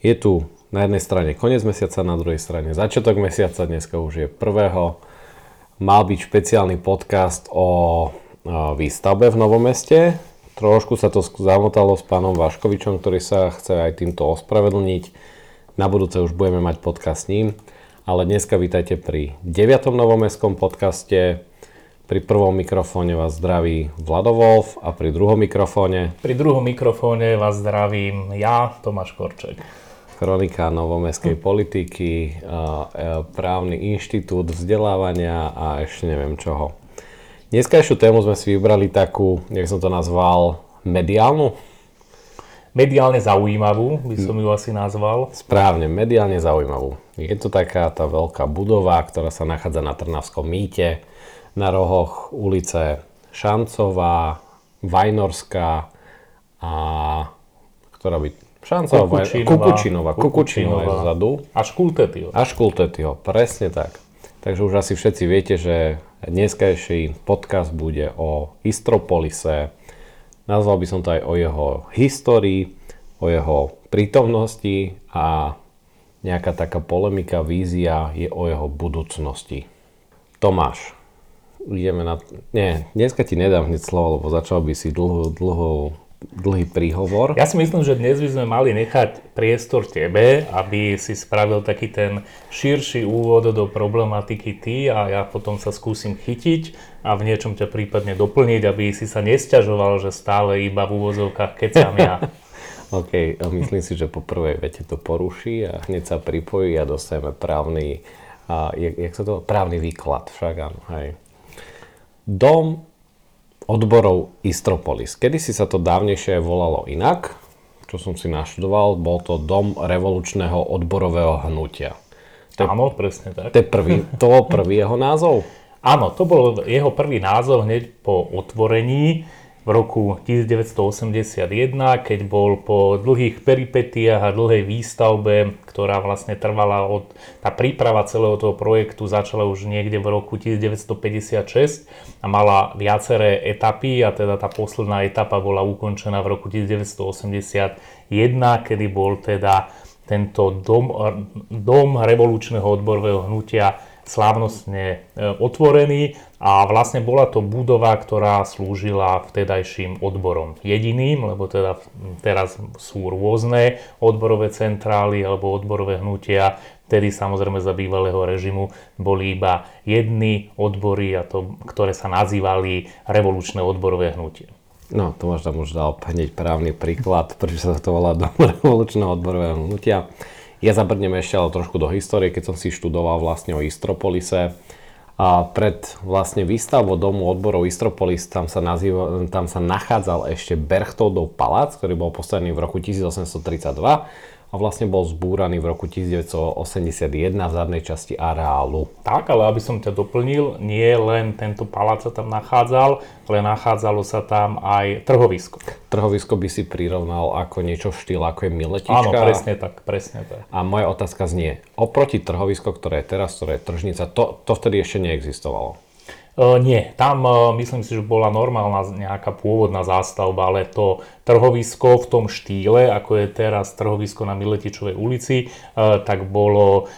Je tu na jednej strane koniec mesiaca, na druhej strane začiatok mesiaca, dneska už je prvého. Mal byť špeciálny podcast o výstavbe v Novom meste. Trošku sa to zamotalo s pánom Vaškovičom, ktorý sa chce aj týmto ospravedlniť. Na budúce už budeme mať podcast s ním. Ale dneska vítajte pri 9. novomestskom podcaste. Pri prvom mikrofóne vás zdraví Vlado Wolf a pri druhom mikrofóne... Pri druhom mikrofóne vás zdravím ja, Tomáš Korček. Kronika novomestskej politiky, e, právny inštitút vzdelávania a ešte neviem čoho. Dneskajšiu tému sme si vybrali takú, jak som to nazval, mediálnu? Mediálne zaujímavú, by som ju asi nazval. Správne, mediálne zaujímavú. Je to taká tá veľká budova, ktorá sa nachádza na Trnavskom mýte na rohoch ulice Šancová, Vajnorská a ktorá by Šancová, Kukučinová, Kukučinová, Kukučinová je zadu. A Škultetio. A Škultetio, presne tak. Takže už asi všetci viete, že dneskajší podcast bude o Istropolise. Nazval by som to aj o jeho histórii, o jeho prítomnosti a nejaká taká polemika, vízia je o jeho budúcnosti. Tomáš, ideme na... Nie, dneska ti nedám hneď slovo, lebo začal by si dlho, dlho, dlhý príhovor. Ja si myslím, že dnes by sme mali nechať priestor tebe, aby si spravil taký ten širší úvod do problematiky ty a ja potom sa skúsim chytiť a v niečom ťa prípadne doplniť, aby si sa nesťažoval, že stále iba v úvozovkách kecam ja. OK, myslím si, že po prvej vete to poruší a hneď sa pripojí a dostaneme právny, a, jak, jak sa to, právny výklad, však áno, hej. Dom odborov Istropolis. Kedy si sa to dávnejšie volalo inak, čo som si naštudoval, bol to Dom revolučného odborového hnutia. To Áno, presne tak. To, je prvý, to bol prvý jeho názov? Áno, to bol jeho prvý názov hneď po otvorení v roku 1981, keď bol po dlhých peripetiách a dlhej výstavbe, ktorá vlastne trvala od... Tá príprava celého toho projektu začala už niekde v roku 1956 a mala viaceré etapy a teda tá posledná etapa bola ukončená v roku 1981, kedy bol teda tento dom, dom revolučného odborového hnutia slávnostne e, otvorený a vlastne bola to budova, ktorá slúžila vtedajším odborom jediným, lebo teda teraz sú rôzne odborové centrály alebo odborové hnutia. Vtedy samozrejme za bývalého režimu boli iba jedny odbory, a to, ktoré sa nazývali revolučné odborové hnutie. No, to možno už dal hneď právny príklad, prečo sa to volá Dom revolučného odborového hnutia. Ja zabrdnem ešte ale trošku do histórie, keď som si študoval vlastne o Istropolise. A pred vlastne výstavbou domu odborov Istropolis tam sa, nazýva, tam sa nachádzal ešte Berchtoldov palác, ktorý bol postavený v roku 1832 a vlastne bol zbúraný v roku 1981 v zadnej časti areálu. Tak, ale aby som ťa doplnil, nie len tento palác sa tam nachádzal, ale nachádzalo sa tam aj trhovisko. Trhovisko by si prirovnal ako niečo v štýle, ako je miletička. Áno, presne tak, presne tak. A moja otázka znie, oproti trhovisko, ktoré je teraz, ktoré je tržnica, to, to vtedy ešte neexistovalo? Uh, nie, tam uh, myslím si, že bola normálna nejaká pôvodná zástavba, ale to trhovisko v tom štýle, ako je teraz trhovisko na Miletičovej ulici, uh, tak bolo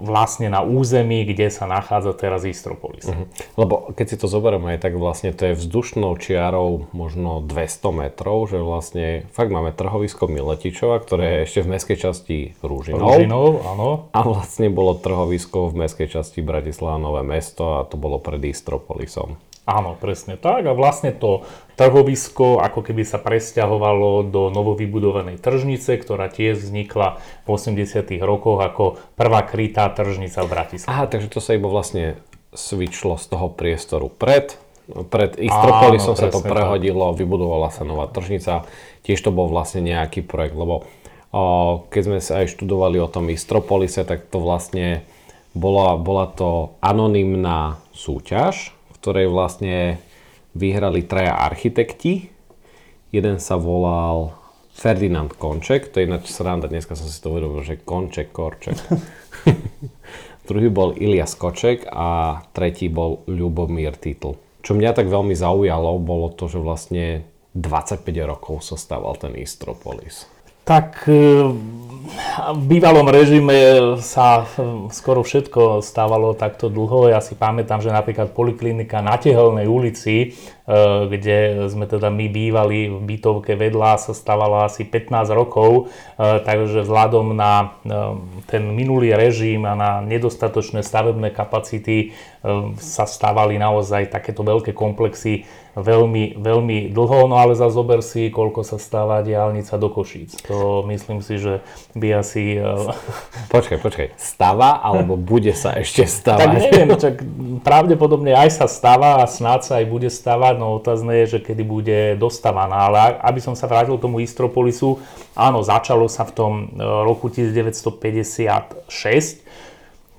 vlastne na území, kde sa nachádza teraz Istropolis. Uh-huh. Lebo keď si to zoberieme aj tak vlastne to je vzdušnou čiarou možno 200 metrov, že vlastne fakt máme trhovisko Miletičova, ktoré je ešte v mestskej časti Rúžinov. Rúžinov, áno. A vlastne bolo trhovisko v mestskej časti Bratislava Nové mesto a to bolo pred Istropolisom. Áno, presne tak. A vlastne to trhovisko ako keby sa presťahovalo do novovybudovanej tržnice, ktorá tiež vznikla v 80 rokoch ako prvá krytá tržnica v Bratislave. Aha, takže to sa iba vlastne svičlo z toho priestoru pred, pred Istropolisom Áno, sa to prehodilo, tak. vybudovala sa nová tržnica. Tiež to bol vlastne nejaký projekt, lebo o, keď sme sa aj študovali o tom Istropolise, tak to vlastne bola, bola to anonymná súťaž, ktorej vlastne vyhrali traja architekti. Jeden sa volal Ferdinand Konček, to je ináč sranda, dneska som si to uvedomil, že Konček, Korček. Druhý bol Ilias Koček a tretí bol Ľubomír Titl. Čo mňa tak veľmi zaujalo, bolo to, že vlastne 25 rokov sa stával ten Istropolis. Tak e, v bývalom režime sa skoro všetko stávalo takto dlho. Ja si pamätám, že napríklad poliklinika na Tehelnej ulici, e, kde sme teda my bývali v bytovke vedľa, sa stávala asi 15 rokov, e, takže vzhľadom na ten minulý režim a na nedostatočné stavebné kapacity sa stávali naozaj takéto veľké komplexy veľmi, veľmi dlho, no ale za zober si, koľko sa stáva diálnica do Košíc. To myslím si, že by asi... Eh, počkaj, počkaj, stáva alebo bude sa ešte stávať? Tak neviem, čak pravdepodobne aj sa stáva a snáď sa aj bude stávať, no otázne je, že kedy bude dostávaná. Ale aby som sa vrátil k tomu Istropolisu, áno, začalo sa v tom eh, roku 1956,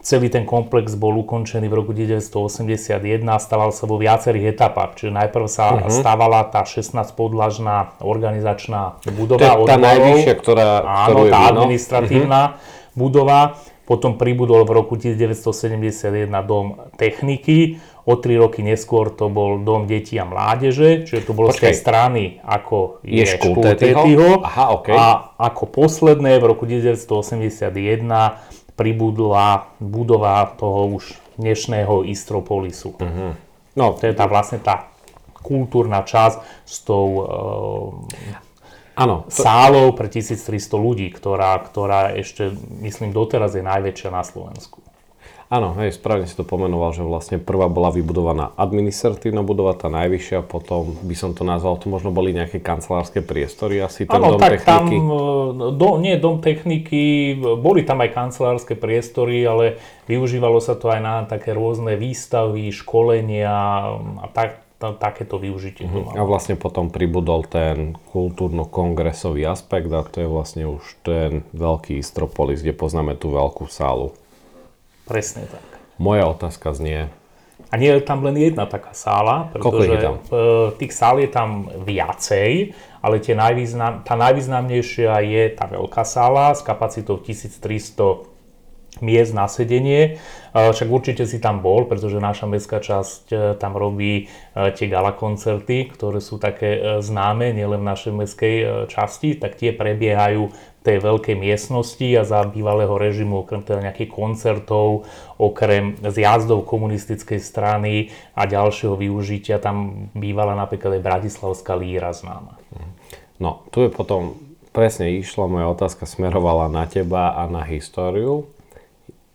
Celý ten komplex bol ukončený v roku 1981 a stával sa vo viacerých etapách. Čiže najprv sa uh-huh. stávala tá 16-podlažná organizačná budova. To je tá najvyššia, ktorá... Áno, tá administratívna uh-huh. budova. Potom pribudol v roku 1971 dom techniky. O tri roky neskôr to bol dom detí a mládeže, čiže to bolo Počkej. z tej strany, ako je, je Škultetyho. Aha, okay. A ako posledné v roku 1981 pribudla budova toho už dnešného Istropolisu. Uh-huh. No, to je tá vlastne tá kultúrna časť s tou uh, ano, to... sálou pre 1300 ľudí, ktorá, ktorá ešte, myslím, doteraz je najväčšia na Slovensku. Áno, hej, správne si to pomenoval, že vlastne prvá bola vybudovaná administratívna budova, tá najvyššia, potom by som to nazval, to možno boli nejaké kancelárske priestory, asi ten Áno, dom tak techniky. tam, e, do, nie dom techniky, boli tam aj kancelárske priestory, ale využívalo sa to aj na také rôzne výstavy, školenia a tak, takéto využitie. Uh-huh. A vlastne potom pribudol ten kultúrno-kongresový aspekt a to je vlastne už ten veľký Istropolis, kde poznáme tú veľkú sálu. Presne tak. Moja otázka znie... A nie je tam len jedna taká sála, pretože je tam? tých sál je tam viacej, ale tie najvýznam, tá najvýznamnejšia je tá veľká sála s kapacitou 1300 miest na sedenie. Však určite si tam bol, pretože naša mestská časť e, tam robí e, tie gala koncerty, ktoré sú také známe nielen v našej mestskej časti, tak tie prebiehajú tej veľkej miestnosti a za bývalého režimu, okrem teda nejakých koncertov, okrem zjazdov komunistickej strany a ďalšieho využitia, tam bývala napríklad aj Bratislavská líra známa. No, tu je potom presne išla, moja otázka smerovala na teba a na históriu.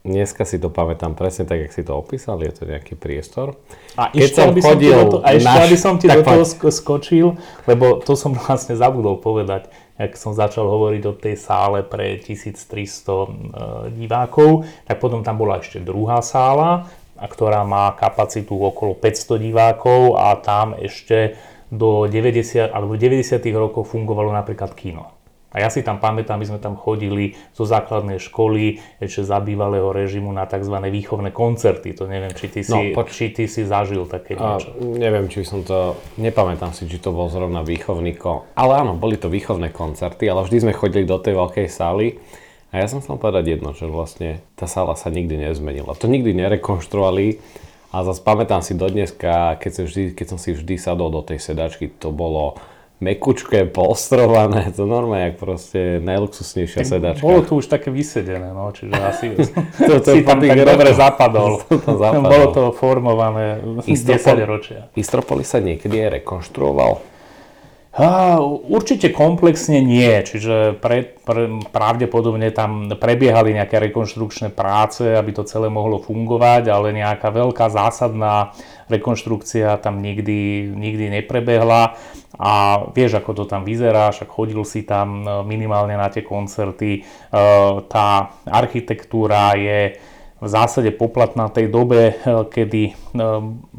Dneska si to pamätám presne tak, jak si to opísal, je to nejaký priestor. A Keď ešte, som chodil som to, a ešte naš... aby som ti do toho skočil, lebo to som vlastne zabudol povedať ak som začal hovoriť o tej sále pre 1300 e, divákov, tak potom tam bola ešte druhá sála, ktorá má kapacitu okolo 500 divákov a tam ešte do 90, alebo 90. rokov fungovalo napríklad kino. A ja si tam pamätám, my sme tam chodili zo základnej školy ešte za bývalého režimu na tzv. výchovné koncerty. To neviem, či ty, no, si, poč- či ty si zažil také niečo. A, neviem, či som to, nepamätám si, či to bol zrovna výchovný ko... Ale áno, boli to výchovné koncerty, ale vždy sme chodili do tej veľkej sály. A ja som chcel povedať jedno, že vlastne tá sála sa nikdy nezmenila. To nikdy nerekonštruovali. A zase pamätám si do dneska, keď, som vždy, keď som si vždy sadol do tej sedačky, to bolo mekučké, polstrované, to normálne, jak proste najluxusnejšia sedačka. Bolo tu už také vysedené, no, čiže asi to, to si tam tak dobre zapadol. to zapadol. Bolo to formované Istropol, 10 ročia. Istropolis sa niekedy aj rekonštruoval? A, určite komplexne nie, čiže pre, pre, pravdepodobne tam prebiehali nejaké rekonštrukčné práce, aby to celé mohlo fungovať, ale nejaká veľká zásadná rekonštrukcia tam nikdy, nikdy neprebehla. A vieš, ako to tam vyzerá, však chodil si tam e, minimálne na tie koncerty, tá architektúra je v zásade poplatná tej dobe, eh, kedy eh,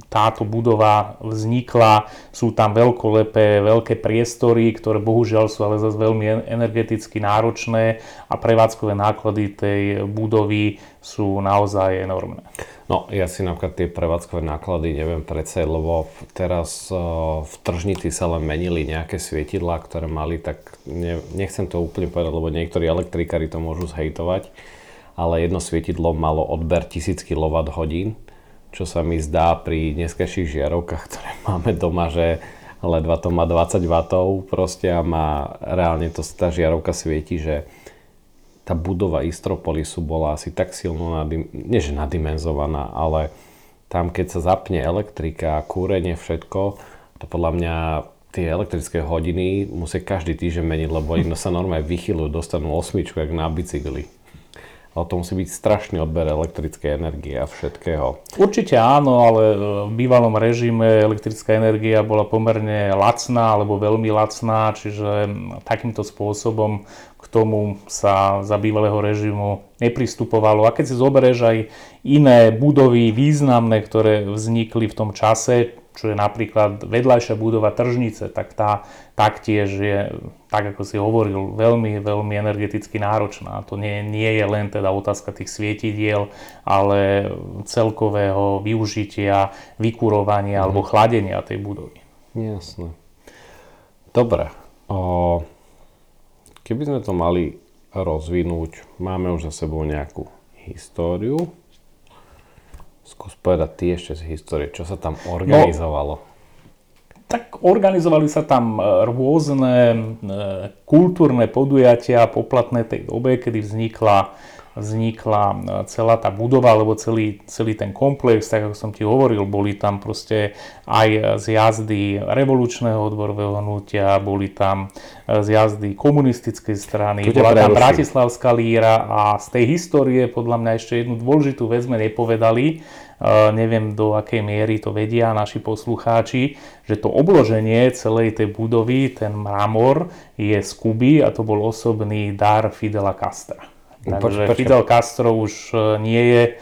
táto budova vznikla. Sú tam veľkolepé, veľké priestory, ktoré bohužiaľ sú ale zase veľmi energeticky náročné a prevádzkové náklady tej budovy sú naozaj enormné. No, ja si napríklad tie prevádzkové náklady neviem predsa, lebo teraz uh, v tržnici sa len menili nejaké svietidlá, ktoré mali, tak ne, nechcem to úplne povedať, lebo niektorí elektrikári to môžu zhejtovať ale jedno svietidlo malo odber 1000 kWh, čo sa mi zdá pri dneskajších žiarovkách, ktoré máme doma, že ledva to má 20 W proste a má reálne to, tá žiarovka svieti, že tá budova Istropolisu bola asi tak silno, nadim, nie že nadimenzovaná, ale tam keď sa zapne elektrika, kúrenie, všetko, to podľa mňa tie elektrické hodiny musia každý týždeň meniť, lebo iné sa normálne vychylujú, dostanú osmičku, jak na bicykli. Ale to musí byť strašný odber elektrickej energie a všetkého. Určite áno, ale v bývalom režime elektrická energia bola pomerne lacná alebo veľmi lacná, čiže takýmto spôsobom k tomu sa za bývalého režimu nepristupovalo. A keď si zoberieš aj iné budovy významné, ktoré vznikli v tom čase, čo je napríklad vedľajšia budova tržnice, tak tá taktiež je, tak ako si hovoril, veľmi, veľmi energeticky náročná. To nie, nie je len teda otázka tých svietidiel, ale celkového využitia, vykurovania mm. alebo chladenia tej budovy. Jasné. Dobre. O, keby sme to mali rozvinúť, máme už za sebou nejakú históriu, Skús povedať ty ešte z histórie, čo sa tam organizovalo. No, tak organizovali sa tam e, rôzne e, kultúrne podujatia poplatné tej dobe, kedy vznikla vznikla e, celá tá budova, alebo celý, celý ten komplex, tak ako som ti hovoril, boli tam proste aj zjazdy revolučného odborového hnutia, boli tam e, zjazdy komunistickej strany, bola tam Bratislavská líra a z tej histórie podľa mňa ešte jednu dôležitú vec sme nepovedali, neviem do akej miery to vedia naši poslucháči, že to obloženie celej tej budovy, ten mramor je z Kuby a to bol osobný dar Fidela Castra. Takže Poč, Fidel Castro už e, nie je e,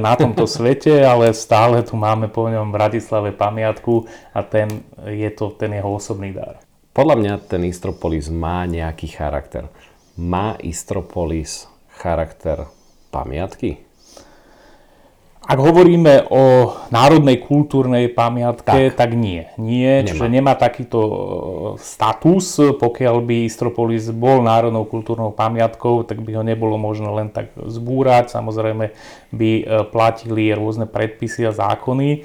na tomto svete, ale stále tu máme po ňom v Bratislave pamiatku a ten je to ten jeho osobný dar. Podľa mňa ten Istropolis má nejaký charakter. Má Istropolis charakter pamiatky? Ak hovoríme o národnej kultúrnej pamiatke, tak, tak nie. Nie, nemá. čiže nemá takýto e, status. Pokiaľ by Istropolis bol národnou kultúrnou pamiatkou, tak by ho nebolo možné len tak zbúrať. Samozrejme by e, platili rôzne predpisy a zákony e,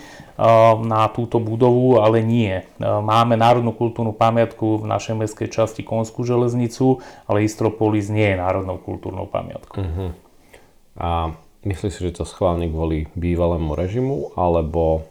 na túto budovu, ale nie. Máme národnú kultúrnu pamiatku v našej mestskej časti Konskú železnicu, ale Istropolis nie je národnou kultúrnou pamiatkou. Uh-huh. A Myslíš si, že to schválne kvôli bývalému režimu, alebo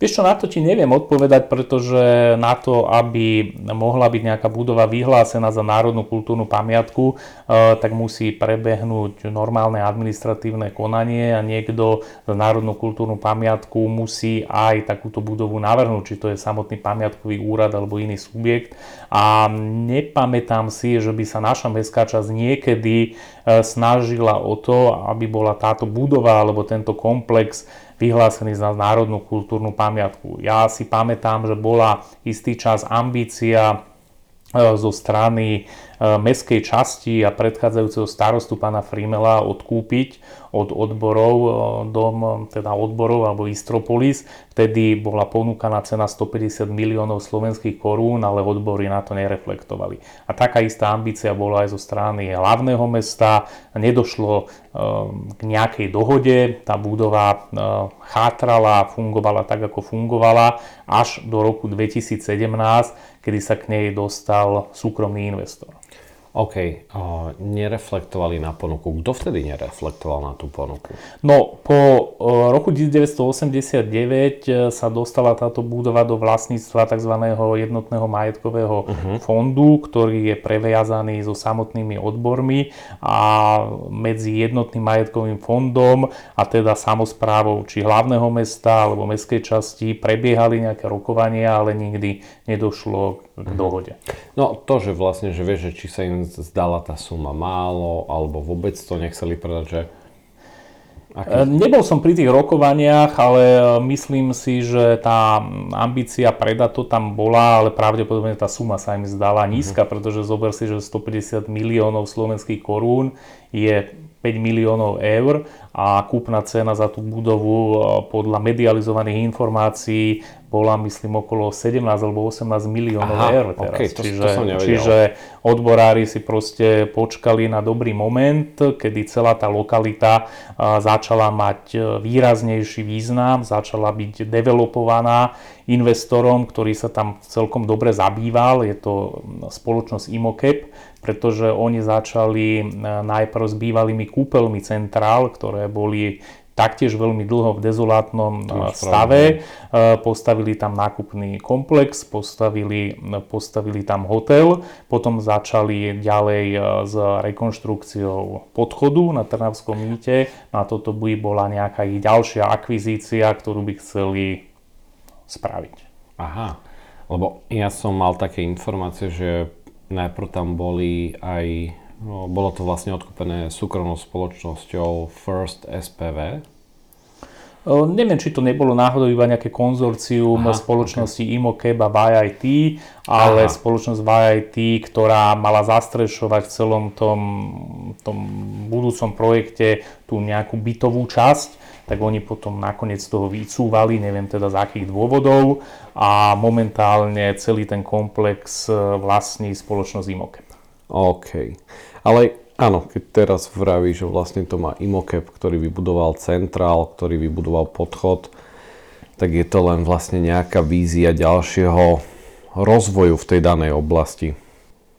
Vieš čo, na to ti neviem odpovedať, pretože na to, aby mohla byť nejaká budova vyhlásená za národnú kultúrnu pamiatku, eh, tak musí prebehnúť normálne administratívne konanie a niekto za národnú kultúrnu pamiatku musí aj takúto budovu navrhnúť, či to je samotný pamiatkový úrad alebo iný subjekt. A nepamätám si, že by sa naša mestská časť niekedy eh, snažila o to, aby bola táto budova alebo tento komplex vyhlásený za národnú kultúrnu pamiatku. Ja si pamätám, že bola istý čas ambícia e, zo strany e, mestskej časti a predchádzajúceho starostu pána Frimela odkúpiť od odborov, e, dom teda odborov alebo Istropolis. Vtedy bola ponúkaná cena 150 miliónov slovenských korún, ale odbory na to nereflektovali. A taká istá ambícia bola aj zo strany hlavného mesta. Nedošlo Ehm, k nejakej dohode. Tá budova ehm, chátrala, fungovala tak, ako fungovala až do roku 2017, kedy sa k nej dostal súkromný investor. OK, uh, nereflektovali na ponuku. Kto vtedy nereflektoval na tú ponuku? No, po uh, roku 1989 e, sa dostala táto budova do vlastníctva tzv. jednotného majetkového uh-huh. fondu, ktorý je previazaný so samotnými odbormi a medzi jednotným majetkovým fondom a teda samozprávou či hlavného mesta alebo mestskej časti prebiehali nejaké rokovania, ale nikdy nedošlo k dohode. No to, že vlastne, že vieš, že či sa im zdala tá suma málo, alebo vôbec to nechceli predať, že Aký? E, nebol som pri tých rokovaniach, ale e, myslím si, že tá ambícia predať to tam bola, ale pravdepodobne tá suma sa im zdala nízka, uh-huh. pretože zober si, že 150 miliónov slovenských korún je 5 miliónov eur a kúpna cena za tú budovu e, podľa medializovaných informácií bola myslím okolo 17 alebo 18 miliónov Aha, eur teraz. Okay, to, čiže, to som čiže odborári si proste počkali na dobrý moment, kedy celá tá lokalita začala mať e, výraznejší význam, začala byť developovaná. investorom, ktorý sa tam celkom dobre zabýval. Je to spoločnosť Imocap, pretože oni začali najprv s bývalými kúpeľmi centrál, ktoré boli taktiež veľmi dlho v dezolátnom stave. Postavili tam nákupný komplex, postavili, postavili tam hotel, potom začali ďalej s rekonštrukciou podchodu na Trnavskom mýte. Na toto by bola nejaká ich ďalšia akvizícia, ktorú by chceli spraviť. Aha, lebo ja som mal také informácie, že najprv tam boli aj No, bolo to vlastne odkúpené súkromnou spoločnosťou First SPV. O, neviem, či to nebolo náhodou iba nejaké konzorcium Aha, spoločnosti okay. Imokeb a YIT, ale Aha. spoločnosť YIT, ktorá mala zastrešovať v celom tom, tom budúcom projekte tú nejakú bytovú časť tak oni potom nakoniec toho vycúvali, neviem teda z akých dôvodov a momentálne celý ten komplex vlastní spoločnosť Imokeb. OK. Ale áno, keď teraz vraví, že vlastne to má Imokep, ktorý vybudoval centrál, ktorý vybudoval podchod, tak je to len vlastne nejaká vízia ďalšieho rozvoju v tej danej oblasti.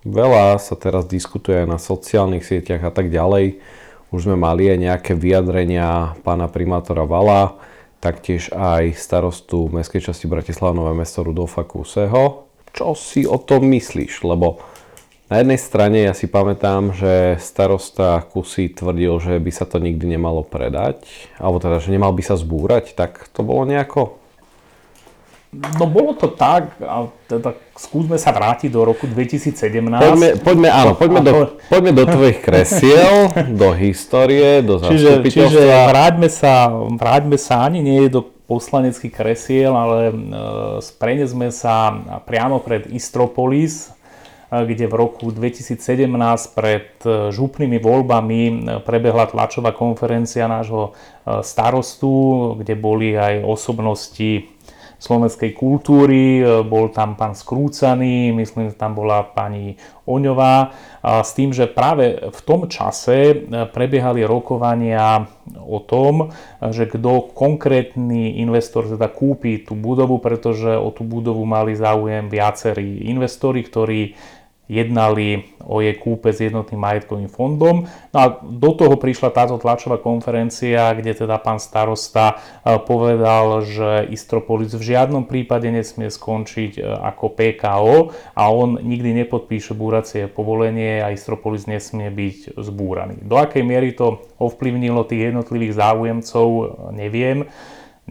Veľa sa teraz diskutuje aj na sociálnych sieťach a tak ďalej. Už sme mali aj nejaké vyjadrenia pána primátora Vala, taktiež aj starostu Mestskej časti Bratislava Nové mesto Rudolfa Kuseho. Čo si o tom myslíš? Lebo na jednej strane ja si pamätám, že starosta Kusy tvrdil, že by sa to nikdy nemalo predať, alebo teda, že nemal by sa zbúrať, tak to bolo nejako? No bolo to tak, a teda skúsme sa vrátiť do roku 2017. Poďme, poďme áno, poďme, do, poďme do tvojich kresiel, do histórie, do čiže, čiže vráťme sa, vráťme sa ani nie do poslaneckých kresiel, ale e, prenesme sa priamo pred Istropolis, kde v roku 2017 pred e, župnými voľbami e, prebehla tlačová konferencia nášho e, starostu, kde boli aj osobnosti slovenskej kultúry, bol tam pán Skrúcaný, myslím, že tam bola pani Oňová, s tým, že práve v tom čase prebiehali rokovania o tom, že kto konkrétny investor teda kúpi tú budovu, pretože o tú budovu mali záujem viacerí investori, ktorí jednali o jej kúpe s jednotným majetkovým fondom. No a do toho prišla táto tlačová konferencia, kde teda pán starosta e, povedal, že Istropolis v žiadnom prípade nesmie skončiť e, ako PKO a on nikdy nepodpíše búracie povolenie a Istropolis nesmie byť zbúraný. Do akej miery to ovplyvnilo tých jednotlivých záujemcov, neviem.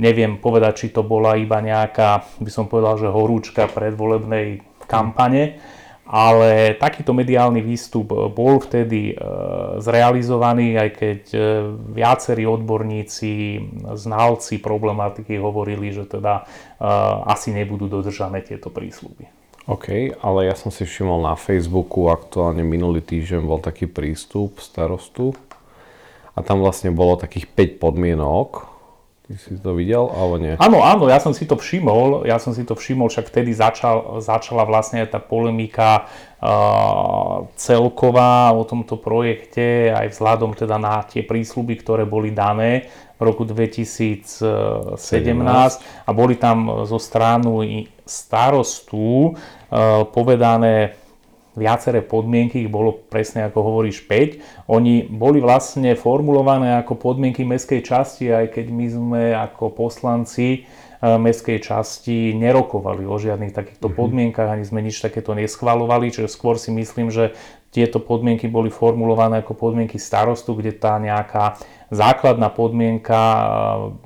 Neviem povedať, či to bola iba nejaká, by som povedal, že horúčka predvolebnej kampane, ale takýto mediálny výstup bol vtedy e, zrealizovaný, aj keď e, viacerí odborníci, znalci problematiky hovorili, že teda asi nebudú dodržané tieto prísľuby. OK, ale ja som si všimol na Facebooku, aktuálne minulý týždeň bol taký prístup starostu a tam vlastne bolo takých 5 podmienok, Ty si to videl, alebo nie? Áno, áno, ja som si to všimol, ja som si to všimol, však vtedy začal, začala vlastne tá polemika uh, celková o tomto projekte, aj vzhľadom teda na tie prísľuby, ktoré boli dané v roku 2017 17. a boli tam zo stranu starostu uh, povedané viaceré podmienky, ich bolo presne ako hovoríš 5. Oni boli vlastne formulované ako podmienky mestskej časti, aj keď my sme ako poslanci eh, mestskej časti nerokovali o žiadnych takýchto mm-hmm. podmienkach, ani sme nič takéto neschvalovali, čiže skôr si myslím, že tieto podmienky boli formulované ako podmienky starostu, kde tá nejaká základná podmienka e,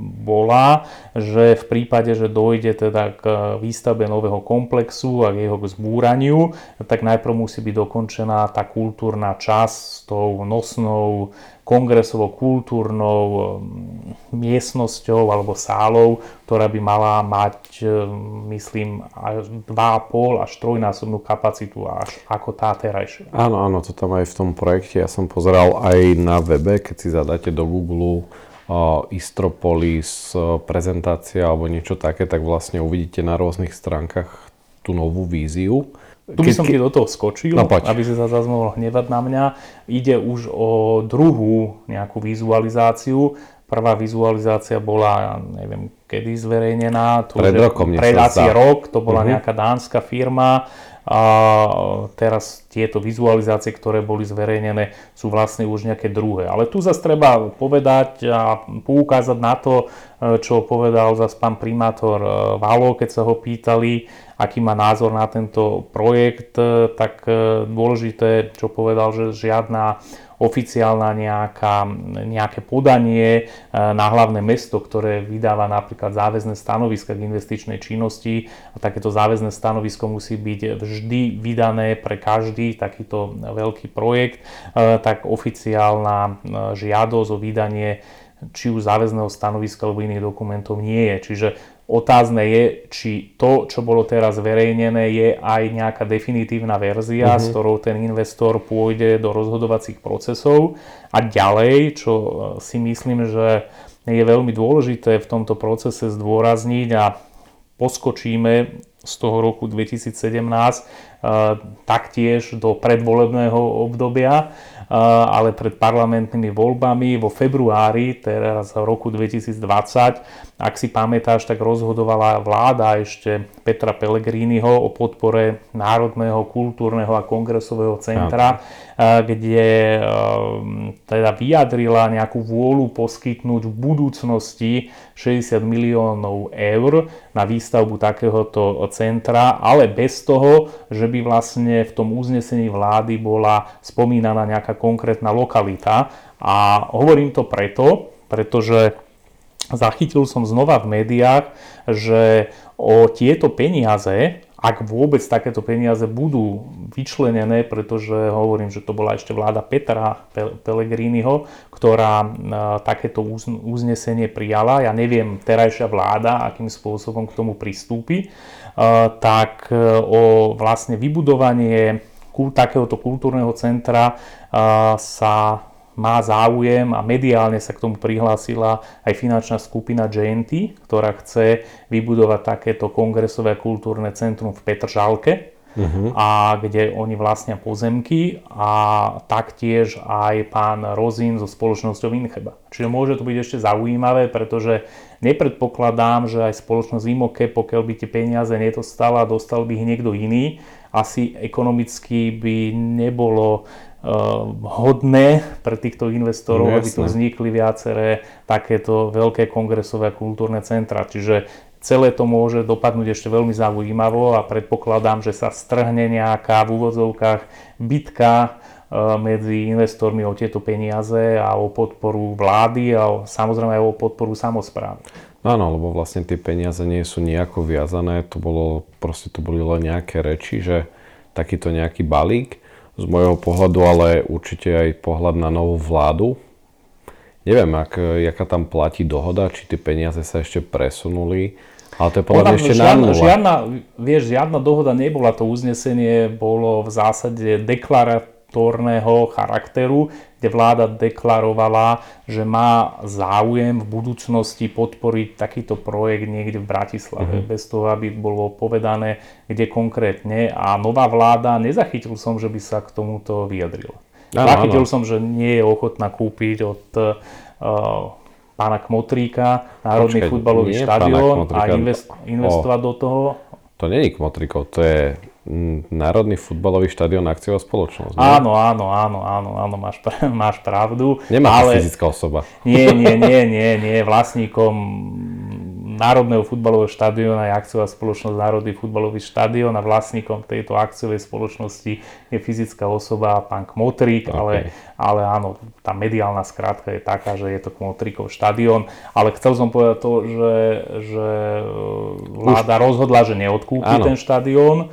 bola, že v prípade, že dojde teda k výstavbe nového komplexu a k jeho zbúraniu, tak najprv musí byť dokončená tá kultúrna časť s tou nosnou kongresovo-kultúrnou um, miestnosťou alebo sálou, ktorá by mala mať, um, myslím, až 2,5 až trojnásobnú kapacitu až ako tá terajšia. Áno, áno, to tam aj v tom projekte, ja som pozeral aj na webe, keď si zadáte do Google uh, Istropolis uh, prezentácia alebo niečo také, tak vlastne uvidíte na rôznych stránkach tú novú víziu tu by som ti do toho skočil, no, aby si sa zase mohol hnevať na mňa. Ide už o druhú nejakú vizualizáciu. Prvá vizualizácia bola, neviem, kedy zverejnená. Tu pred rokom, Pred asi rok, to bola uh-huh. nejaká dánska firma. A teraz tieto vizualizácie, ktoré boli zverejnené, sú vlastne už nejaké druhé. Ale tu zase treba povedať a poukázať na to, čo povedal zase pán primátor e, Valo, keď sa ho pýtali, aký má názor na tento projekt, tak e, dôležité, čo povedal, že žiadna oficiálna nejaká, nejaké podanie e, na hlavné mesto, ktoré vydáva napríklad záväzné stanoviska k investičnej činnosti. A takéto záväzné stanovisko musí byť vždy vydané pre každý takýto veľký projekt, e, tak oficiálna e, žiadosť o vydanie či už záväzného stanoviska alebo iných dokumentov nie je. Čiže Otázne je, či to, čo bolo teraz zverejnené, je aj nejaká definitívna verzia, mm-hmm. s ktorou ten investor pôjde do rozhodovacích procesov. A ďalej, čo e, si myslím, že je veľmi dôležité v tomto procese zdôrazniť a poskočíme z toho roku 2017 e, taktiež do predvolebného obdobia ale pred parlamentnými voľbami vo februári, teraz v roku 2020, ak si pamätáš, tak rozhodovala vláda ešte Petra Pellegriniho o podpore Národného kultúrneho a kongresového centra, kde teda vyjadrila nejakú vôľu poskytnúť v budúcnosti 60 miliónov eur na výstavbu takéhoto centra, ale bez toho, že by vlastne v tom uznesení vlády bola spomínaná nejaká konkrétna lokalita. A hovorím to preto, pretože zachytil som znova v médiách, že o tieto peniaze, ak vôbec takéto peniaze budú vyčlenené, pretože hovorím, že to bola ešte vláda Petra Pellegriniho, ktorá takéto uznesenie prijala. Ja neviem, terajšia vláda, akým spôsobom k tomu pristúpi, tak e, o vlastne vybudovanie takéhoto kultúrneho centra sa má záujem a mediálne sa k tomu prihlásila aj finančná skupina GNT, ktorá chce vybudovať takéto kongresové kultúrne centrum v Petržalke, uh-huh. a kde oni vlastnia pozemky a taktiež aj pán Rozín so spoločnosťou Incheba. Čiže môže to byť ešte zaujímavé, pretože nepredpokladám, že aj spoločnosť Imoke, pokiaľ by tie peniaze nedostala, dostal by ich niekto iný, asi ekonomicky by nebolo hodné pre týchto investorov, no, aby tu vznikli viaceré takéto veľké kongresové a kultúrne centra. Čiže celé to môže dopadnúť ešte veľmi zaujímavo a predpokladám, že sa strhne nejaká v úvodzovkách bitka uh, medzi investormi o tieto peniaze a o podporu vlády a samozrejme aj o podporu samozpráv. Áno, lebo vlastne tie peniaze nie sú nejako viazané, to bolo, proste to boli len nejaké reči, že takýto nejaký balík. Z môjho pohľadu, ale určite aj pohľad na novú vládu. Neviem, ak, jaká tam platí dohoda, či tie peniaze sa ešte presunuli, ale to je podľa mňa ešte žiadna, na žiadna, vieš, žiadna dohoda nebola, to uznesenie bolo v zásade deklarat, vnútorného charakteru, kde vláda deklarovala, že má záujem v budúcnosti podporiť takýto projekt niekde v Bratislave, mm-hmm. bez toho, aby bolo povedané, kde konkrétne. A nová vláda, nezachytil som, že by sa k tomuto vyjadrila. Ano, Zachytil ano. som, že nie je ochotná kúpiť od uh, pána Kmotríka Národný Počkej, futbalový štadión a invest, investovať o, do toho. To není Kmotrikov, to je Národný futbalový štadión akciová spoločnosť. Nie? Áno, áno, áno, áno, áno, máš, máš pravdu. Nemá ale... fyzická osoba. Nie, nie, nie, nie, nie. Vlastníkom Národného futbalového štadióna je akciová spoločnosť Národný futbalový štadión a vlastníkom tejto akciovej spoločnosti je fyzická osoba pán Kmotrík, okay. ale, ale áno, tá mediálna skrátka je taká, že je to Kmotríkov štadión, ale chcel som povedať to, že, že vláda Už... rozhodla, že neodkúpi áno. ten štadión,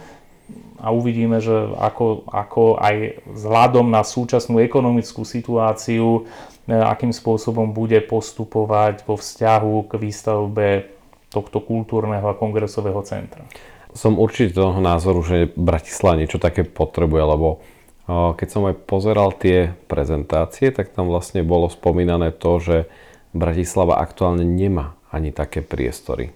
a uvidíme, že ako, ako aj vzhľadom na súčasnú ekonomickú situáciu, e, akým spôsobom bude postupovať vo vzťahu k výstavbe tohto kultúrneho a kongresového centra. Som určite toho názoru, že Bratislava niečo také potrebuje, lebo e, keď som aj pozeral tie prezentácie, tak tam vlastne bolo spomínané to, že Bratislava aktuálne nemá ani také priestory.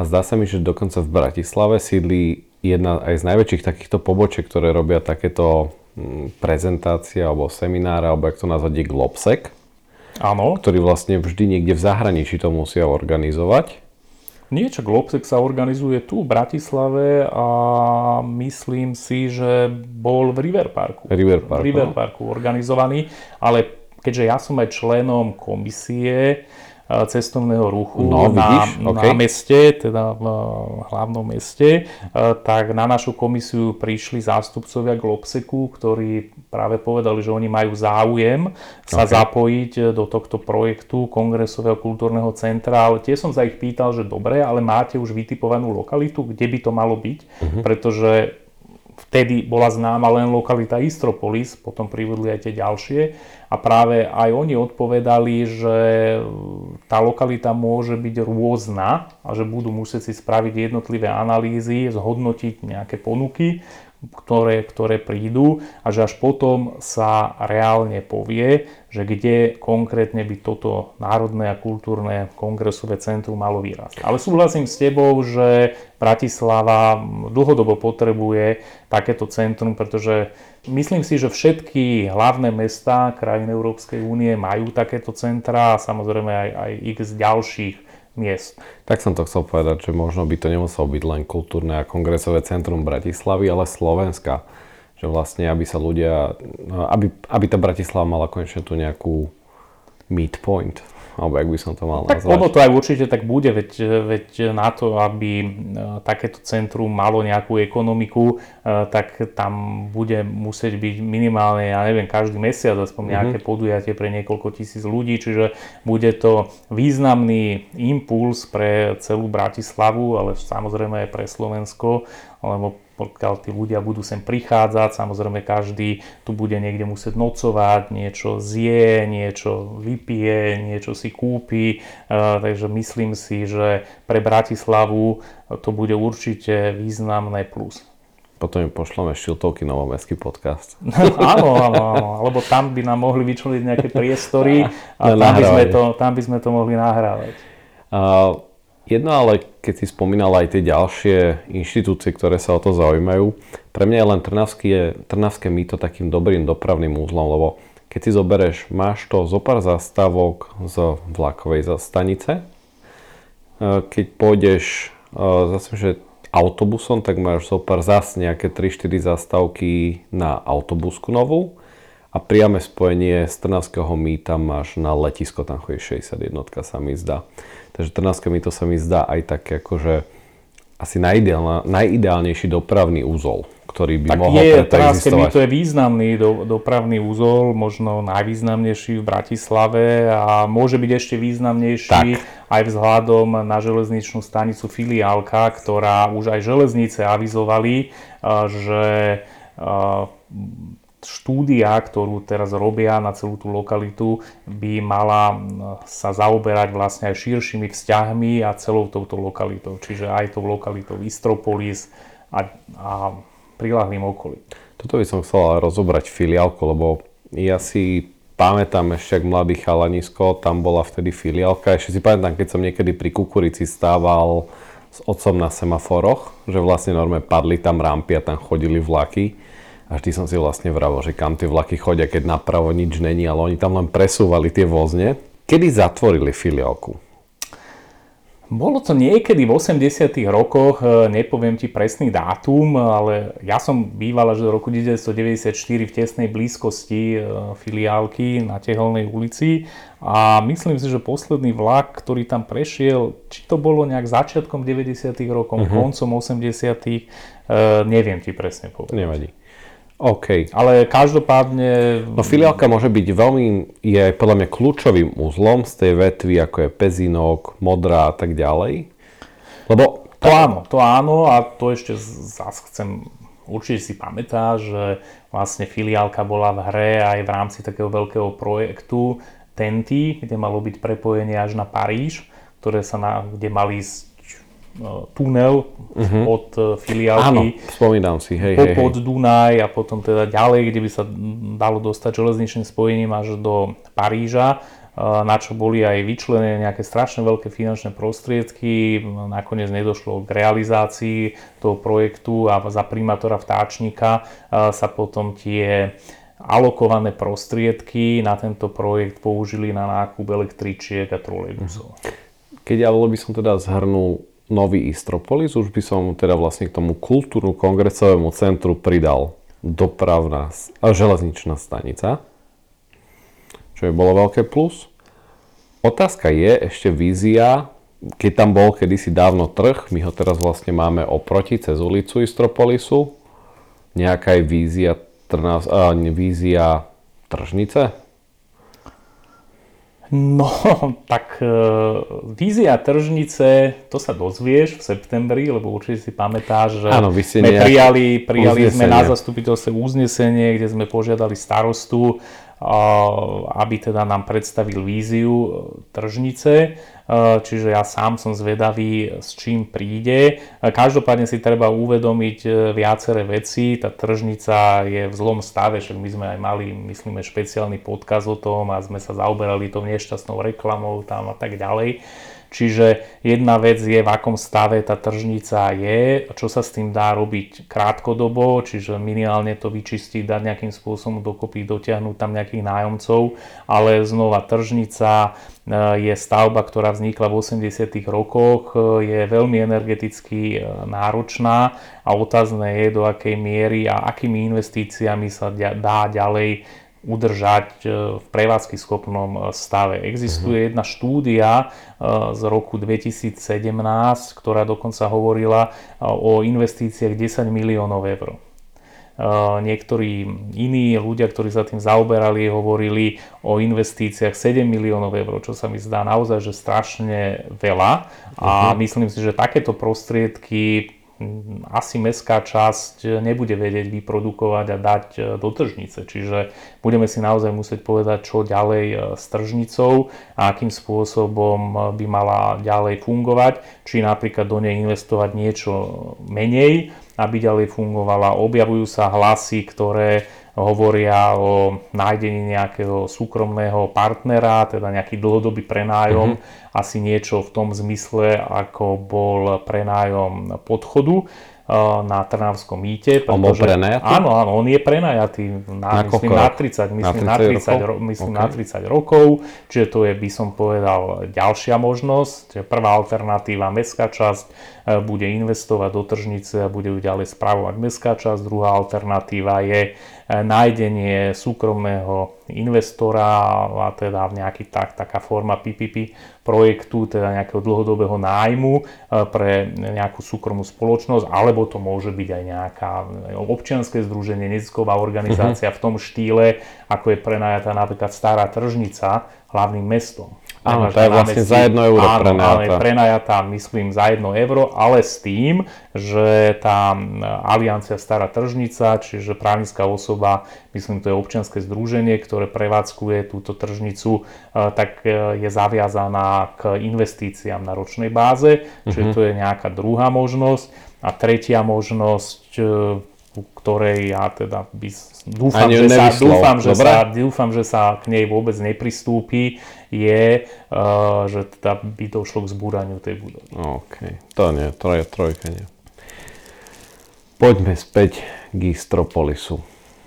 A zdá sa mi, že dokonca v Bratislave sídli jedna aj z najväčších takýchto pobočiek, ktoré robia takéto mm, prezentácie alebo semináre, alebo jak to nazvať, je Globsec. Áno. ktorí vlastne vždy niekde v zahraničí to musia organizovať. Niečo Globsec sa organizuje tu v Bratislave a myslím si, že bol v River Parku. River Parku, v River Parku organizovaný, ale keďže ja som aj členom komisie, cestovného ruchu no, na? Okay. na meste, teda v hlavnom meste, tak na našu komisiu prišli zástupcovia Globseku, ktorí práve povedali, že oni majú záujem sa okay. zapojiť do tohto projektu Kongresového kultúrneho centra, ale tie som sa ich pýtal, že dobre, ale máte už vytipovanú lokalitu, kde by to malo byť, uh-huh. pretože vtedy bola známa len lokalita Istropolis, potom privodli aj tie ďalšie a práve aj oni odpovedali, že tá lokalita môže byť rôzna a že budú musieť si spraviť jednotlivé analýzy, zhodnotiť nejaké ponuky ktoré, ktoré prídu a že až potom sa reálne povie, že kde konkrétne by toto národné a kultúrne kongresové centrum malo výraz. Ale súhlasím s tebou, že Bratislava dlhodobo potrebuje takéto centrum, pretože myslím si, že všetky hlavné mestá krajín Európskej únie majú takéto centra a samozrejme aj, aj x ďalších miest. Tak som to chcel povedať, že možno by to nemuselo byť len kultúrne a kongresové centrum Bratislavy, ale Slovenska. Že vlastne, aby sa ľudia, aby, aby tá Bratislava mala konečne tu nejakú meet point alebo jak by som to mal tak nazvať. ono to aj určite tak bude, veď, veď na to, aby e, takéto centrum malo nejakú ekonomiku, e, tak tam bude musieť byť minimálne, ja neviem, každý mesiac aspoň mhm. nejaké mm-hmm. podujatie pre niekoľko tisíc ľudí, čiže bude to významný impuls pre celú Bratislavu, ale samozrejme aj pre Slovensko, lebo pokiaľ tí ľudia budú sem prichádzať, samozrejme každý tu bude niekde musieť nocovať, niečo zje, niečo vypije, niečo si kúpi, takže myslím si, že pre Bratislavu to bude určite významné plus. Potom im pošleme Šiltovky novomestský podcast. áno, áno, áno, lebo tam by nám mohli vyčleniť nejaké priestory a tam by, sme to, tam by sme to mohli nahrávať. Uh, Jedno ale, keď si spomínal aj tie ďalšie inštitúcie, ktoré sa o to zaujímajú, pre mňa je len Trnavský, je, Trnavské mýto takým dobrým dopravným úzlom, lebo keď si zoberieš, máš to zo pár zastávok z vlakovej zastanice, e, keď pôjdeš e, zase, že autobusom, tak máš zo pár zase nejaké 3-4 zastávky na autobusku novú a priame spojenie z Trnavského mýta máš na letisko, tam chodí 61 sa mi zdá. Takže Trnavské mýto sa mi zdá aj tak akože asi najideálnejší dopravný úzol, ktorý by tak mohol je, Trnavské mýto je významný do, dopravný úzol, možno najvýznamnejší v Bratislave a môže byť ešte významnejší tak. aj vzhľadom na železničnú stanicu Filiálka, ktorá už aj železnice avizovali, že štúdia, ktorú teraz robia na celú tú lokalitu, by mala sa zaoberať vlastne aj širšími vzťahmi a celou touto lokalitou. Čiže aj tou lokalitou Istropolis a, a prilahlým okolí. Toto by som chcel rozobrať filiálku, lebo ja si pamätám ešte, ak mladý chalanisko, tam bola vtedy filiálka. Ešte si pamätám, keď som niekedy pri Kukurici stával s otcom na semaforoch, že vlastne normálne padli tam rampy a tam chodili vlaky a vždy som si vlastne vravil, že kam tie vlaky chodia, keď napravo nič není, ale oni tam len presúvali tie vozne. Kedy zatvorili filiálku? Bolo to niekedy v 80 rokoch, e, nepoviem ti presný dátum, ale ja som býval až do roku 1994 v tesnej blízkosti e, filiálky na Tehelnej ulici a myslím si, že posledný vlak, ktorý tam prešiel, či to bolo nejak začiatkom 90 rokov, uh-huh. koncom 80 e, neviem ti presne povedať. Nevadí. OK. Ale každopádne... No filiálka môže byť veľmi, je podľa mňa kľúčovým úzlom z tej vetvy, ako je Pezinok, Modrá a tak ďalej. Lebo... To áno, to áno a to ešte zase chcem určite si pamätá, že vlastne filiálka bola v hre aj v rámci takého veľkého projektu Tenty, kde malo byť prepojenie až na Paríž, ktoré sa na, kde mali ísť tunel uh-huh. od e, filiálky. Áno, spomínam si, hej, hej, pod Dunaj a potom teda ďalej, kde by sa dalo dostať železničným spojením až do Paríža, e, na čo boli aj vyčlenené nejaké strašne veľké finančné prostriedky. Nakoniec nedošlo k realizácii toho projektu a za primátora Vtáčnika sa potom tie alokované prostriedky na tento projekt použili na nákup električiek a trolejbusov. Keď ale by som teda zhrnul nový Istropolis, už by som teda vlastne k tomu kultúrnu kongresovému centru pridal dopravná a železničná stanica, čo by bolo veľké plus. Otázka je ešte vízia, keď tam bol kedysi dávno trh, my ho teraz vlastne máme oproti cez ulicu Istropolisu, nejaká je vízia, trnaz, a, vízia tržnice? No, tak e, vízia tržnice, to sa dozvieš v septembri, lebo určite si pamätáš, že Áno, sme prijali, prijali sme na zastupiteľstve uznesenie, kde sme požiadali starostu, aby teda nám predstavil víziu e, tržnice, e, čiže ja sám som zvedavý, s čím príde. E, každopádne si treba uvedomiť viaceré veci, tá tržnica je v zlom stave, však my sme aj mali, myslíme, špeciálny podkaz o tom a sme sa zaoberali tou nešťastnou reklamou tam a tak ďalej. Čiže jedna vec je, v akom stave tá tržnica je, čo sa s tým dá robiť krátkodobo, čiže minimálne to vyčistiť, dať nejakým spôsobom dokopy, dotiahnuť tam nejakých nájomcov, ale znova tržnica e, je stavba, ktorá vznikla v 80. rokoch, e, je veľmi energeticky e, náročná a otázne je, do akej miery a akými investíciami sa dá ďalej udržať e, v prevádzky schopnom e, stave. Existuje mhm. jedna štúdia e, z roku 2017, ktorá dokonca hovorila o investíciách 10 miliónov eur. Niektorí iní ľudia, ktorí sa tým zaoberali, hovorili o investíciách 7 miliónov eur, čo sa mi zdá naozaj, že strašne veľa. A uh-huh. myslím si, že takéto prostriedky asi mestská časť nebude vedieť vyprodukovať a dať e, do tržnice. Čiže budeme si naozaj musieť povedať, čo ďalej e, s tržnicou a akým spôsobom by mala ďalej fungovať. Či napríklad do nej investovať niečo menej, aby ďalej fungovala. Objavujú sa hlasy, ktoré hovoria o nájdení nejakého súkromného partnera, teda nejaký dlhodobý prenájom, mm-hmm. asi niečo v tom zmysle, ako bol prenájom podchodu na Trnavskom mýte. On bol prenajatý? Áno, áno, on je prenajatý na, na, myslím, na 30, myslím, na 30, na 30, rokov? myslím okay. na 30 rokov, čiže to je, by som povedal, ďalšia možnosť. Prvá alternatíva, mestská časť, e, bude investovať do tržnice a bude ju ďalej správovať mestská časť. Druhá alternatíva je nájdenie súkromného investora a teda nejaký tak, taká forma PPP projektu, teda nejakého dlhodobého nájmu e, pre nejakú súkromnú spoločnosť, alebo to môže byť aj nejaká občianske združenie, nezisková organizácia uh-huh. v tom štýle, ako je prenajatá napríklad Stará tržnica hlavným mestom. Áno, to je vlastne za 1 euro áno, prenajatá. Ale prenajatá, myslím, za 1 euro, ale s tým, že tá aliancia Stará tržnica, čiže právnická osoba, myslím, to je občianske združenie, ktoré prevádzkuje túto tržnicu, e, tak e, je zaviazaná k investíciám na ročnej báze, čiže uh-huh. to je nejaká druhá možnosť. A tretia možnosť, e, ktorej ja teda by, dúfam, že sa, dúfam, že sa, dúfam, že sa k nej vôbec nepristúpi, je, uh, že teda by došlo k zbúraniu tej budovy. OK, to nie, to je trojka nie. Poďme späť k Istropolisu.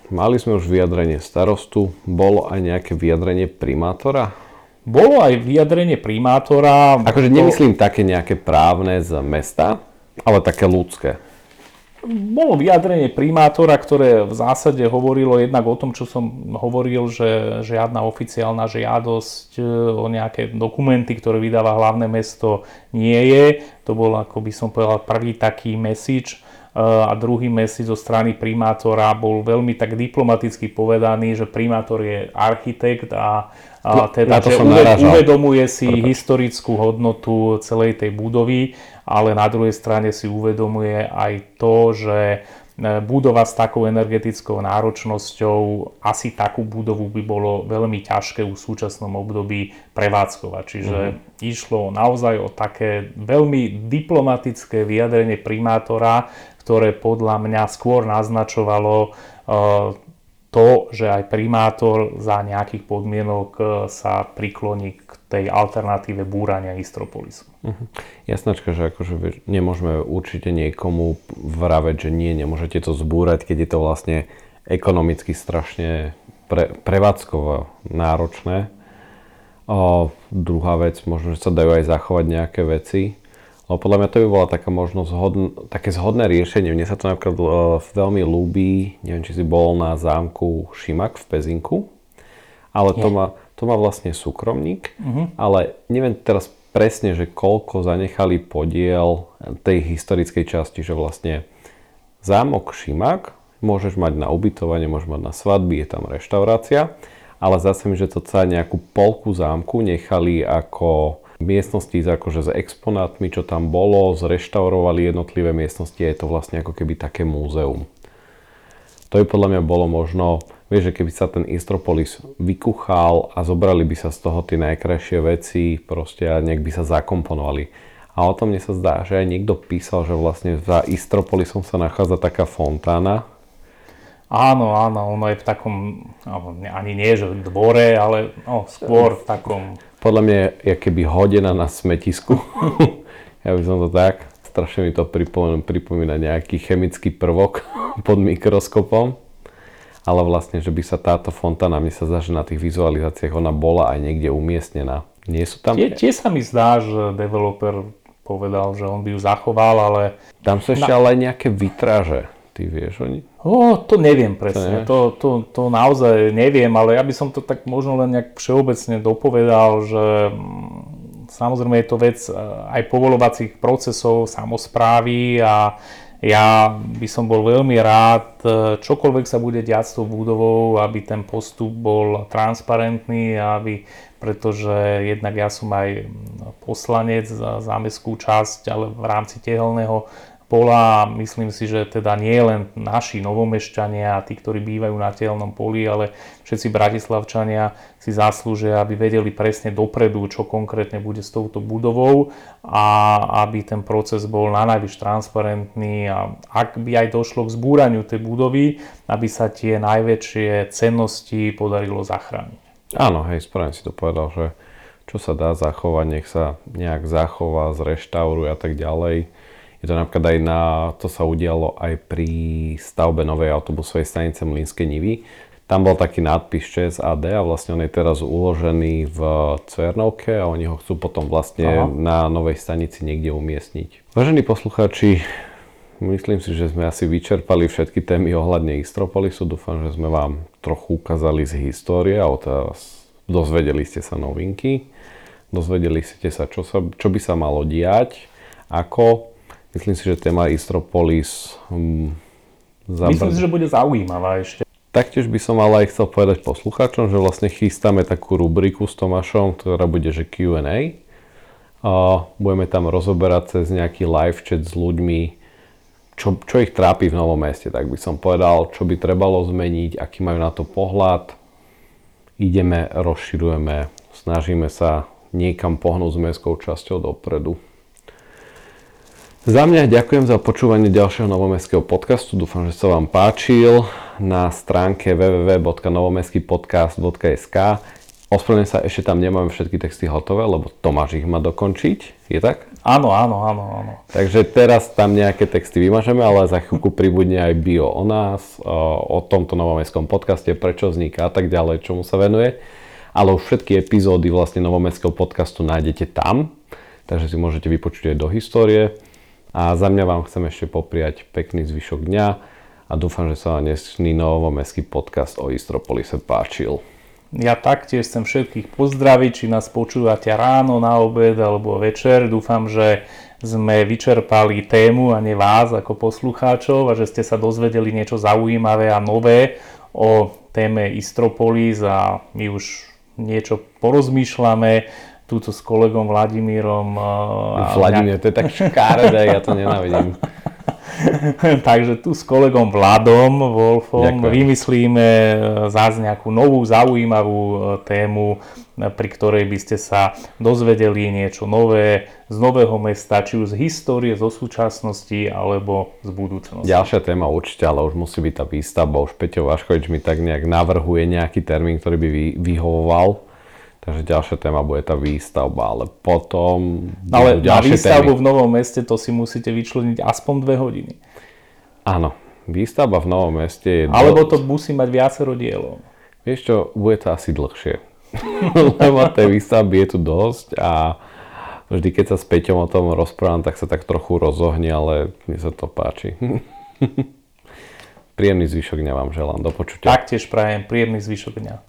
Mali sme už vyjadrenie starostu, bolo aj nejaké vyjadrenie primátora? Bolo aj vyjadrenie primátora. Akože to... nemyslím také nejaké právne z mesta, ale také ľudské bolo vyjadrenie primátora, ktoré v zásade hovorilo jednak o tom, čo som hovoril, že žiadna oficiálna žiadosť e, o nejaké dokumenty, ktoré vydáva hlavné mesto, nie je. To bol, ako by som povedal, prvý taký message e, a druhý message zo strany primátora bol veľmi tak diplomaticky povedaný, že primátor je architekt a, a teda, že uvedomuje si Prepač. historickú hodnotu celej tej budovy ale na druhej strane si uvedomuje aj to, že e, budova s takou energetickou náročnosťou, asi takú budovu by bolo veľmi ťažké v súčasnom období prevádzkovať. Čiže mm-hmm. išlo naozaj o také veľmi diplomatické vyjadrenie primátora, ktoré podľa mňa skôr naznačovalo uh, to, že aj primátor za nejakých podmienok e, sa prikloní k tej alternatíve búrania Istropolisu. Uh-huh. Jasnačka, že akože nemôžeme určite niekomu vraveť, že nie, nemôžete to zbúrať, keď je to vlastne ekonomicky strašne pre, prevádzkovo náročné. O, druhá vec, možno, že sa dajú aj zachovať nejaké veci. No podľa mňa to by bola taká možnosť, zhodn, také zhodné riešenie. Mne sa to napríklad uh, veľmi ľúbi, neviem, či si bol na zámku Šimak v Pezinku, ale to má, to má vlastne súkromník, uh-huh. ale neviem teraz presne, že koľko zanechali podiel tej historickej časti, že vlastne zámok Šimak môžeš mať na ubytovanie, môžeš mať na svadby, je tam reštaurácia, ale zase mi, že to celé nejakú polku zámku nechali ako miestnosti akože s exponátmi, čo tam bolo, zreštaurovali jednotlivé miestnosti a je to vlastne ako keby také múzeum. To by podľa mňa bolo možno, vieš, že keby sa ten Istropolis vykuchal a zobrali by sa z toho tie najkrajšie veci proste a nejak by sa zakomponovali. A o tom mne sa zdá, že aj niekto písal, že vlastne za Istropolisom sa nachádza taká fontána, Áno, áno, ono je v takom, ani nie, že v dvore, ale no, skôr v takom podľa mňa je keby hodená na smetisku. ja by som to tak, strašne mi to pripomína, pripomína nejaký chemický prvok pod mikroskopom. Ale vlastne, že by sa táto fontána, mi sa zdá, že na tých vizualizáciách ona bola aj niekde umiestnená. Nie sú tam... Tie, tie sa mi zdá, že developer povedal, že on by ju zachoval, ale... Tam sú ešte na... ale aj nejaké vitráže. Ty vieš oni? O, to neviem presne, to, to, to naozaj neviem, ale ja by som to tak možno len nejak všeobecne dopovedal, že mm, samozrejme je to vec e, aj povolovacích procesov, samozprávy a ja by som bol veľmi rád, e, čokoľvek sa bude diať s tou budovou, aby ten postup bol transparentný, aby, pretože jednak ja som aj poslanec za, mestskú časť, ale v rámci tehelného pola. Myslím si, že teda nie len naši novomešťania a tí, ktorí bývajú na tielnom poli, ale všetci bratislavčania si zaslúžia, aby vedeli presne dopredu, čo konkrétne bude s touto budovou a aby ten proces bol na najvyš transparentný a ak by aj došlo k zbúraniu tej budovy, aby sa tie najväčšie cennosti podarilo zachrániť. Áno, hej, správne si to povedal, že čo sa dá zachovať, nech sa nejak zachová, zreštauruje a tak ďalej je to napríklad aj na, to sa udialo aj pri stavbe novej autobusovej stanice Mlínskej Nivy. Tam bol taký nadpis ČSAD a vlastne on je teraz uložený v Cvernovke a oni ho chcú potom vlastne Aha. na novej stanici niekde umiestniť. Vážení poslucháči, myslím si, že sme asi vyčerpali všetky témy ohľadne Istropolisu. Dúfam, že sme vám trochu ukázali z histórie a teraz dozvedeli ste sa novinky. Dozvedeli ste sa, čo, sa, čo by sa malo diať, ako Myslím si, že téma Istropolis... Um, zabr... Myslím si, že bude zaujímavá ešte. Taktiež by som ale aj chcel povedať poslucháčom, že vlastne chystáme takú rubriku s Tomášom, ktorá bude že Q&A. A budeme tam rozoberať cez nejaký live chat s ľuďmi, čo, čo ich trápi v Novom meste, tak by som povedal, čo by trebalo zmeniť, aký majú na to pohľad. Ideme, rozširujeme, snažíme sa niekam pohnúť s mestskou časťou dopredu. Za mňa ďakujem za počúvanie ďalšieho novomestského podcastu. Dúfam, že sa vám páčil. Na stránke www.novomestskýpodcast.sk Ospravedlňujem sa, ešte tam nemáme všetky texty hotové, lebo Tomáš ich má dokončiť. Je tak? Áno, áno, áno, áno. Takže teraz tam nejaké texty vymažeme, ale za chvíľku pribudne aj bio o nás, o tomto novomestskom podcaste, prečo vzniká a tak ďalej, čomu sa venuje. Ale už všetky epizódy vlastne novomestského podcastu nájdete tam, takže si môžete vypočuť aj do histórie. A za mňa vám chcem ešte popriať pekný zvyšok dňa a dúfam, že sa vám dnešný novomestský podcast o Istropolise páčil. Ja taktiež chcem všetkých pozdraviť, či nás počúvate ráno, na obed alebo večer. Dúfam, že sme vyčerpali tému a nie vás ako poslucháčov a že ste sa dozvedeli niečo zaujímavé a nové o téme Istropolis a my už niečo porozmýšľame túto s kolegom Vladimírom. Vladimír, nejak... to je tak škáredé, ja to nenávidím. Takže tu s kolegom Vladom Wolfom Ďakujem. vymyslíme e, zás nejakú novú zaujímavú e, tému, pri ktorej by ste sa dozvedeli niečo nové z nového mesta, či už z histórie, zo súčasnosti alebo z budúcnosti. Ďalšia téma určite, ale už musí byť tá výstavba. Už Peťo Vaškovič mi tak nejak navrhuje nejaký termín, ktorý by vyhovoval Takže ďalšia téma bude tá výstavba, ale potom... Ale na výstavbu témy. v Novom meste to si musíte vyčleniť aspoň dve hodiny. Áno, výstavba v Novom meste je... Alebo to musí mať viacero dielov. Vieš čo, bude to asi dlhšie. Lebo tej výstavby je tu dosť a vždy, keď sa s Peťom o tom rozprávam, tak sa tak trochu rozohne, ale mne sa to páči. Príjemný zvyšok dňa vám želám. Do počutia. Taktiež prajem príjemný zvyšok dňa.